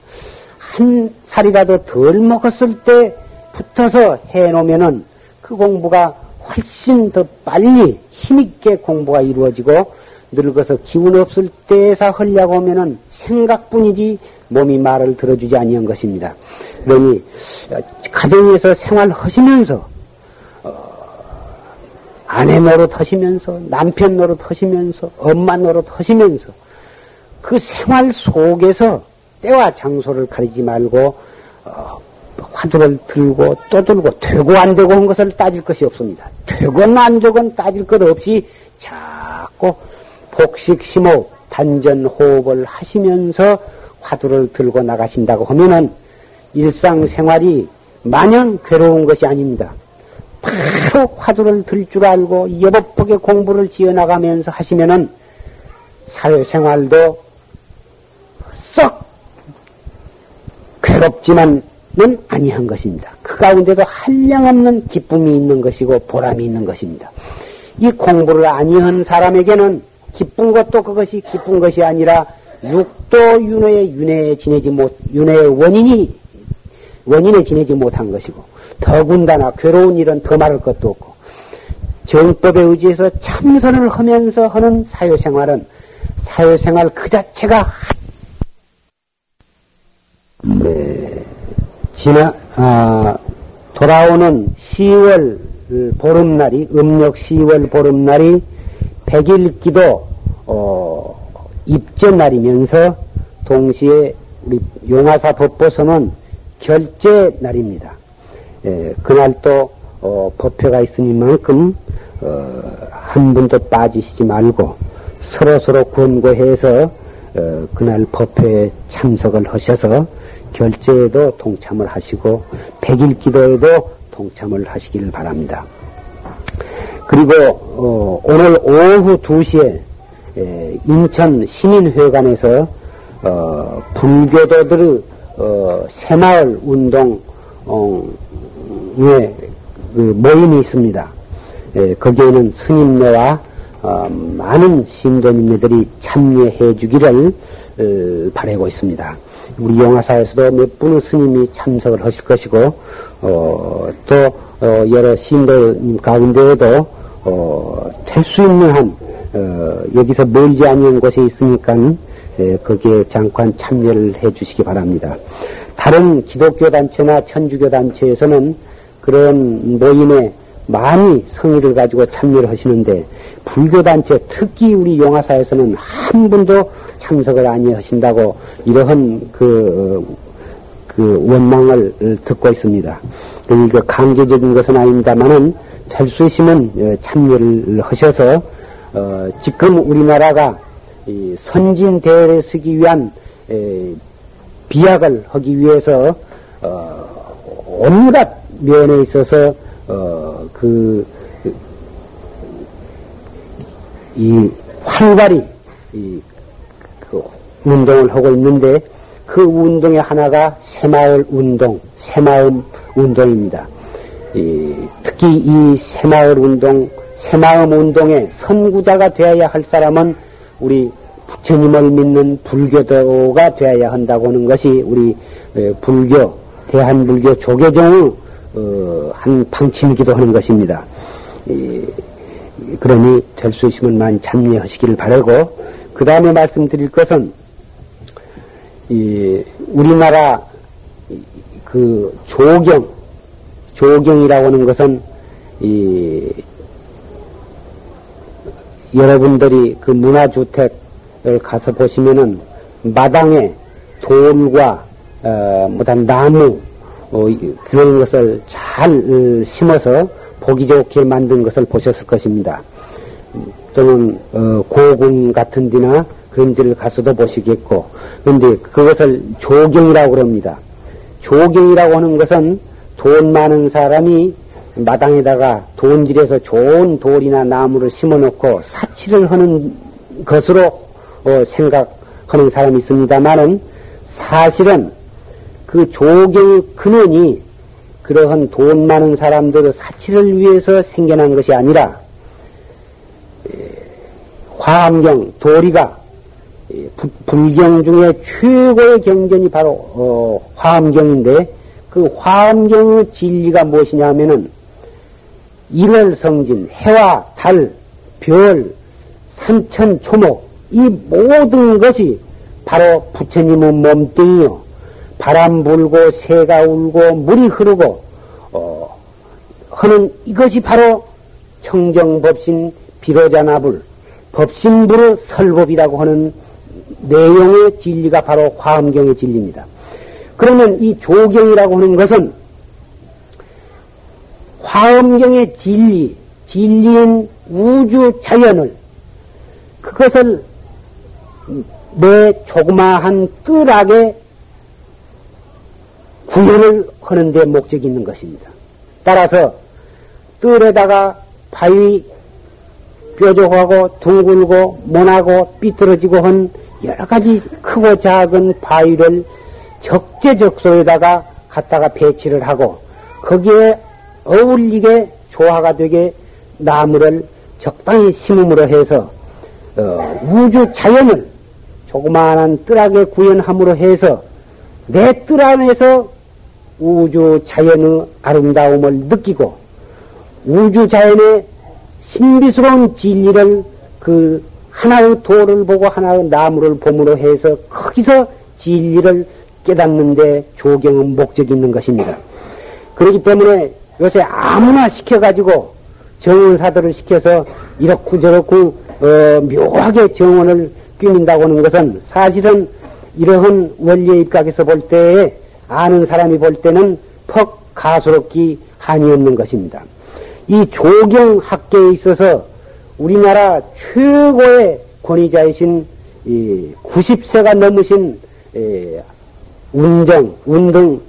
한 살이라도 덜 먹었을 때 붙어서 해놓으면은 그 공부가 훨씬 더 빨리 힘있게 공부가 이루어지고 늙어서 기운 없을 때에서 하려고 하면은 생각뿐이지 몸이 말을 들어주지 아니한 것입니다. 그러니 가정에서 생활하시면서 아내 노릇 하시면서 남편 노릇 하시면서 엄마 노릇 하시면서 그 생활 속에서 때와 장소를 가리지 말고 어, 화두를 들고 또 들고 되고 안 되고 한 것을 따질 것이 없습니다. 되건 안 되건 따질 것 없이 자꾸 복식 심호 단전 호흡을 하시면서 화두를 들고 나가신다고 하면은 일상생활이 마냥 괴로운 것이 아닙니다. 바로 화두를 들 줄 알고 여법하게 공부를 지어나가면서 하시면은 사회생활도 썩 괴롭지만은 아니한 것입니다. 그 가운데도 한량없는 기쁨이 있는 것이고 보람이 있는 것입니다. 이 공부를 아니한 사람에게는 기쁜 것도 그것이 기쁜 것이 아니라 육도 윤회의 윤회에 지내지 못, 윤회의 원인이, 원인에 지내지 못한 것이고, 더군다나 괴로운 일은 더 말할 것도 없고 정법에 의지해서 참선을 하면서 하는 사회생활은 사회생활 그 자체가 네, 지나 아, 돌아오는 10월 보름날이 음력 10월 보름날이 100일 기도 어, 입전 날이면서 동시에 우리 용화사 법보서는 결제 날입니다. 예, 그날 또 어, 법회가 있으니만큼 어, 한 분도 빠지시지 말고 서로 서로 권고해서 어, 그날 법회에 참석을 하셔서 결제에도 동참을 하시고 백일 기도에도 동참을 하시기를 바랍니다. 그리고 어, 오늘 오후 2시에 에, 인천 시민회관에서 어, 불교도들의 어, 새마을 운동 어, 예, 그 모임이 있습니다. 예, 거기에는 스님네와 어, 많은 신도님네들이 참여해 주기를 어, 바라고 있습니다. 우리 영화사에서도 몇 분의 스님이 참석을 하실 것이고 어, 또 어, 여러 신도님 가운데에도 어, 될수 있는 한 어, 여기서 멀지 않은 곳에 있으니까 예, 거기에 잠깐 참여를 해 주시기 바랍니다. 다른 기독교 단체나 천주교 단체에서는 그런 모임에 많이 성의를 가지고 참여를 하시는데 불교 단체 특히 우리 용화사에서는 한 분도 참석을 아니 하신다고 이러한 그, 그 원망을 듣고 있습니다. 그러니까 강제적인 것은 아닙니다만은 될수 있으면 어, 참여를 하셔서 어, 지금 우리나라가 선진 대열에 서기 위한 에, 비약을 하기 위해서 어, 온갖 면에 있어서 어, 그, 이 활발히 이, 그 운동을 하고 있는데 그 운동의 하나가 새마을 운동, 새마음 운동입니다. 이, 특히 이 새마을 운동, 새마음 운동의 선구자가 되어야 할 사람은 우리 부처님을 믿는 불교도가 되어야 한다고 하는 것이 우리 불교, 대한불교 조계종의 어, 한 방침이기도 하는 것입니다. 그러니 될 수 있으면 많이 참여하시기를 바라고 그 다음에 말씀드릴 것은 이 우리나라 그 조경 조경이라고 하는 것은 이 여러분들이 그 문화주택을 가서 보시면은 마당에 돌과 어, 뭐단 나무 어, 그런 것을 잘 어, 심어서 보기 좋게 만든 것을 보셨을 것입니다. 또는 어, 고궁 같은 데나 그런 데를 가서도 보시겠고 그런데 그것을 조경이라고 그럽니다. 조경이라고 하는 것은 돈 많은 사람이 마당에다가 돈질에서 좋은 돌이나 나무를 심어놓고 사치를 하는 것으로 어, 생각하는 사람이 있습니다만은 사실은 그 조경의 근원이 그러한 돈 많은 사람들의 사치를 위해서 생겨난 것이 아니라 화엄경 도리가 불경 중에 최고의 경전이 바로 어, 화엄경인데 그 화엄경의 진리가 무엇이냐 하면은 일월 성진, 해와 달, 별, 산천, 초목 이 모든 것이 바로 부처님의 몸뚱이요. 바람 불고 새가 울고 물이 흐르고 어, 하는 이것이 바로 청정법신 비로자나불 법신불의 설법이라고 하는 내용의 진리가 바로 화엄경의 진리입니다. 그러면 이 조경이라고 하는 것은 화엄경의 진리, 진리인 우주 자연을 그것을 내 조그마한 뜰하게 구현을 하는 데 목적이 있는 것입니다. 따라서 뜰에다가 바위 뾰족하고 둥글고 모나고 삐뚤어지고 한 여러 가지 크고 작은 바위를 적재적소에다가 갖다가 배치를 하고 거기에 어울리게 조화가 되게 나무를 적당히 심음으로 해서 어, 우주 자연을 조그마한 뜰하게 구현함으로 해서 내 뜰 안에서 우주 자연의 아름다움을 느끼고 우주 자연의 신비스러운 진리를 그 하나의 돌을 보고 하나의 나무를 봄으로 해서 거기서 진리를 깨닫는데 조경은 목적이 있는 것입니다. 그렇기 때문에 요새 아무나 시켜가지고 정원사들을 시켜서 이렇고 저렇고 어, 묘하게 정원을 꾸민다고 하는 것은 사실은 이러한 원리의 입각에서 볼 때에 아는 사람이 볼 때는 퍽 가소롭기 한이 없는 것입니다. 이 조경 학계에 있어서 우리나라 최고의 권위자이신 90세가 넘으신 운정, 운등,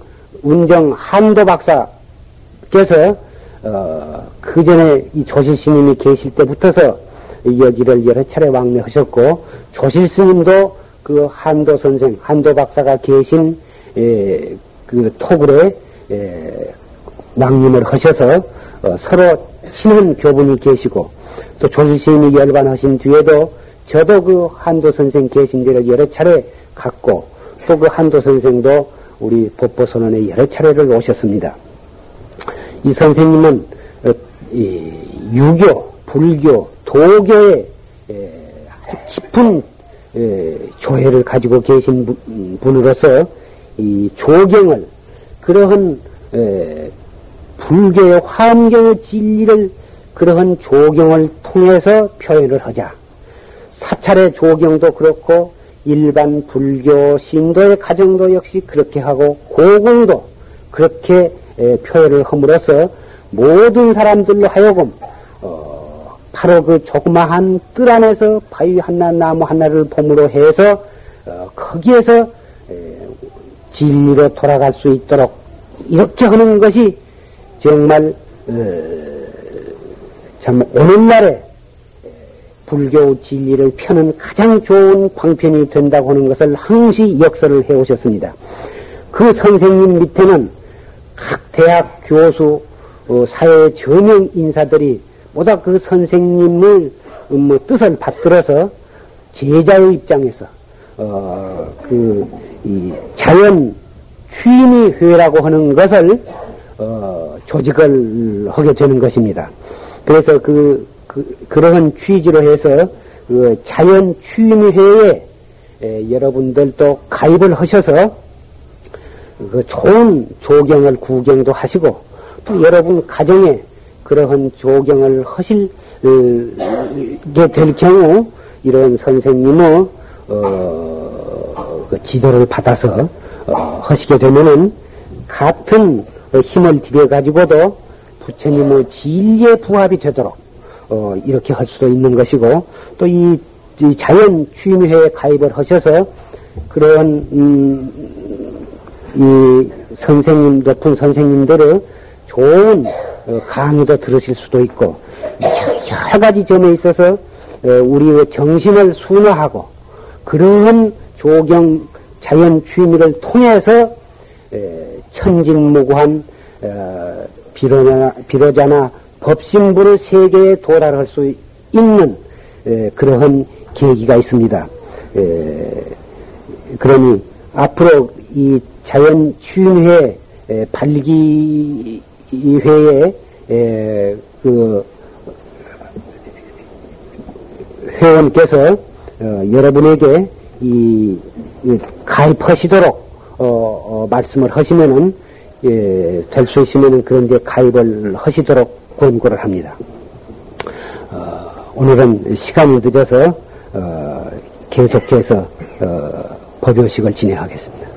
운정 한도 박사께서 어, 그 전에 이 조실 스님이 계실 때부터서 여기를 여러 차례 왕래하셨고 조실 스님도 그 한도 선생, 한도 박사가 계신 에, 그 토굴에 에, 왕림을 하셔서 어, 서로 친한 교분이 계시고 또 조실 스님이 열반하신 뒤에도 저도 그 한도 선생 계신 데를 여러 차례 갔고 또 그 한도 선생도 우리 법보선언에 여러 차례를 오셨습니다. 이 선생님은 어, 이 유교, 불교, 도교의 깊은 조회를 가지고 계신 음, 분으로서 이 조경을 그러한 불교의 화엄경의 진리를 그러한 조경을 통해서 표현을 하자. 사찰의 조경도 그렇고 일반 불교 신도의 가정도 역시 그렇게 하고 고궁도 그렇게 표현을 함으로써 모든 사람들로 하여금 어, 바로 그 조그마한 뜰 안에서 바위 하나 나무 하나를 봄으로 해서 어, 거기에서 진리로 돌아갈 수 있도록 이렇게 하는 것이 정말 어, 참 오늘날에 불교 진리를 펴는 가장 좋은 방편이 된다고 하는 것을 항시 역설을 해오셨습니다. 그 선생님 밑에는 각 대학 교수, 어, 사회 전형 인사들이 모두 그 선생님을 음, 뭐 뜻을 받들어서 제자의 입장에서 어, 그, 이 자연 취미 회라고 하는 것을 어, 조직을 하게 되는 것입니다. 그래서 그, 그 그러한 취지로 해서 그 자연 취미회에 에, 여러분들도 가입을 하셔서 그 좋은 조경을 구경도 하시고 또 여러분 가정에 그러한 조경을 하실 게 될 경우 이런 선생님의 어, 그 지도를 받아서 어, 하시게 되면은 같은 힘을 들여 가지고도 부처님의 진리에 부합이 되도록 어, 이렇게 할 수도 있는 것이고 또이 자연 취미회에 가입을 하셔서 그런 음, 이 선생님 높은 선생님들의 좋은 어, 강의도 들으실 수도 있고 여러 가지 점에 있어서 어, 우리의 정신을 순화하고 그러한 조경 자연 취미를 통해서 천진무구한 어, 비로자나, 비로자나 법신부를 세계에 도달할 수 있는 그러한 계기가 있습니다. 그러니 앞으로 이 자연 취미회 발기회에 그 회원께서 어, 여러분에게 이, 이 가입하시도록 어, 어, 말씀을 하시면은 예, 될 수 있으면은 그런데 가입을 하시도록 권고를 합니다. 어, 오늘은 시간이 늦어서 어, 계속해서 어, 법요식을 진행하겠습니다.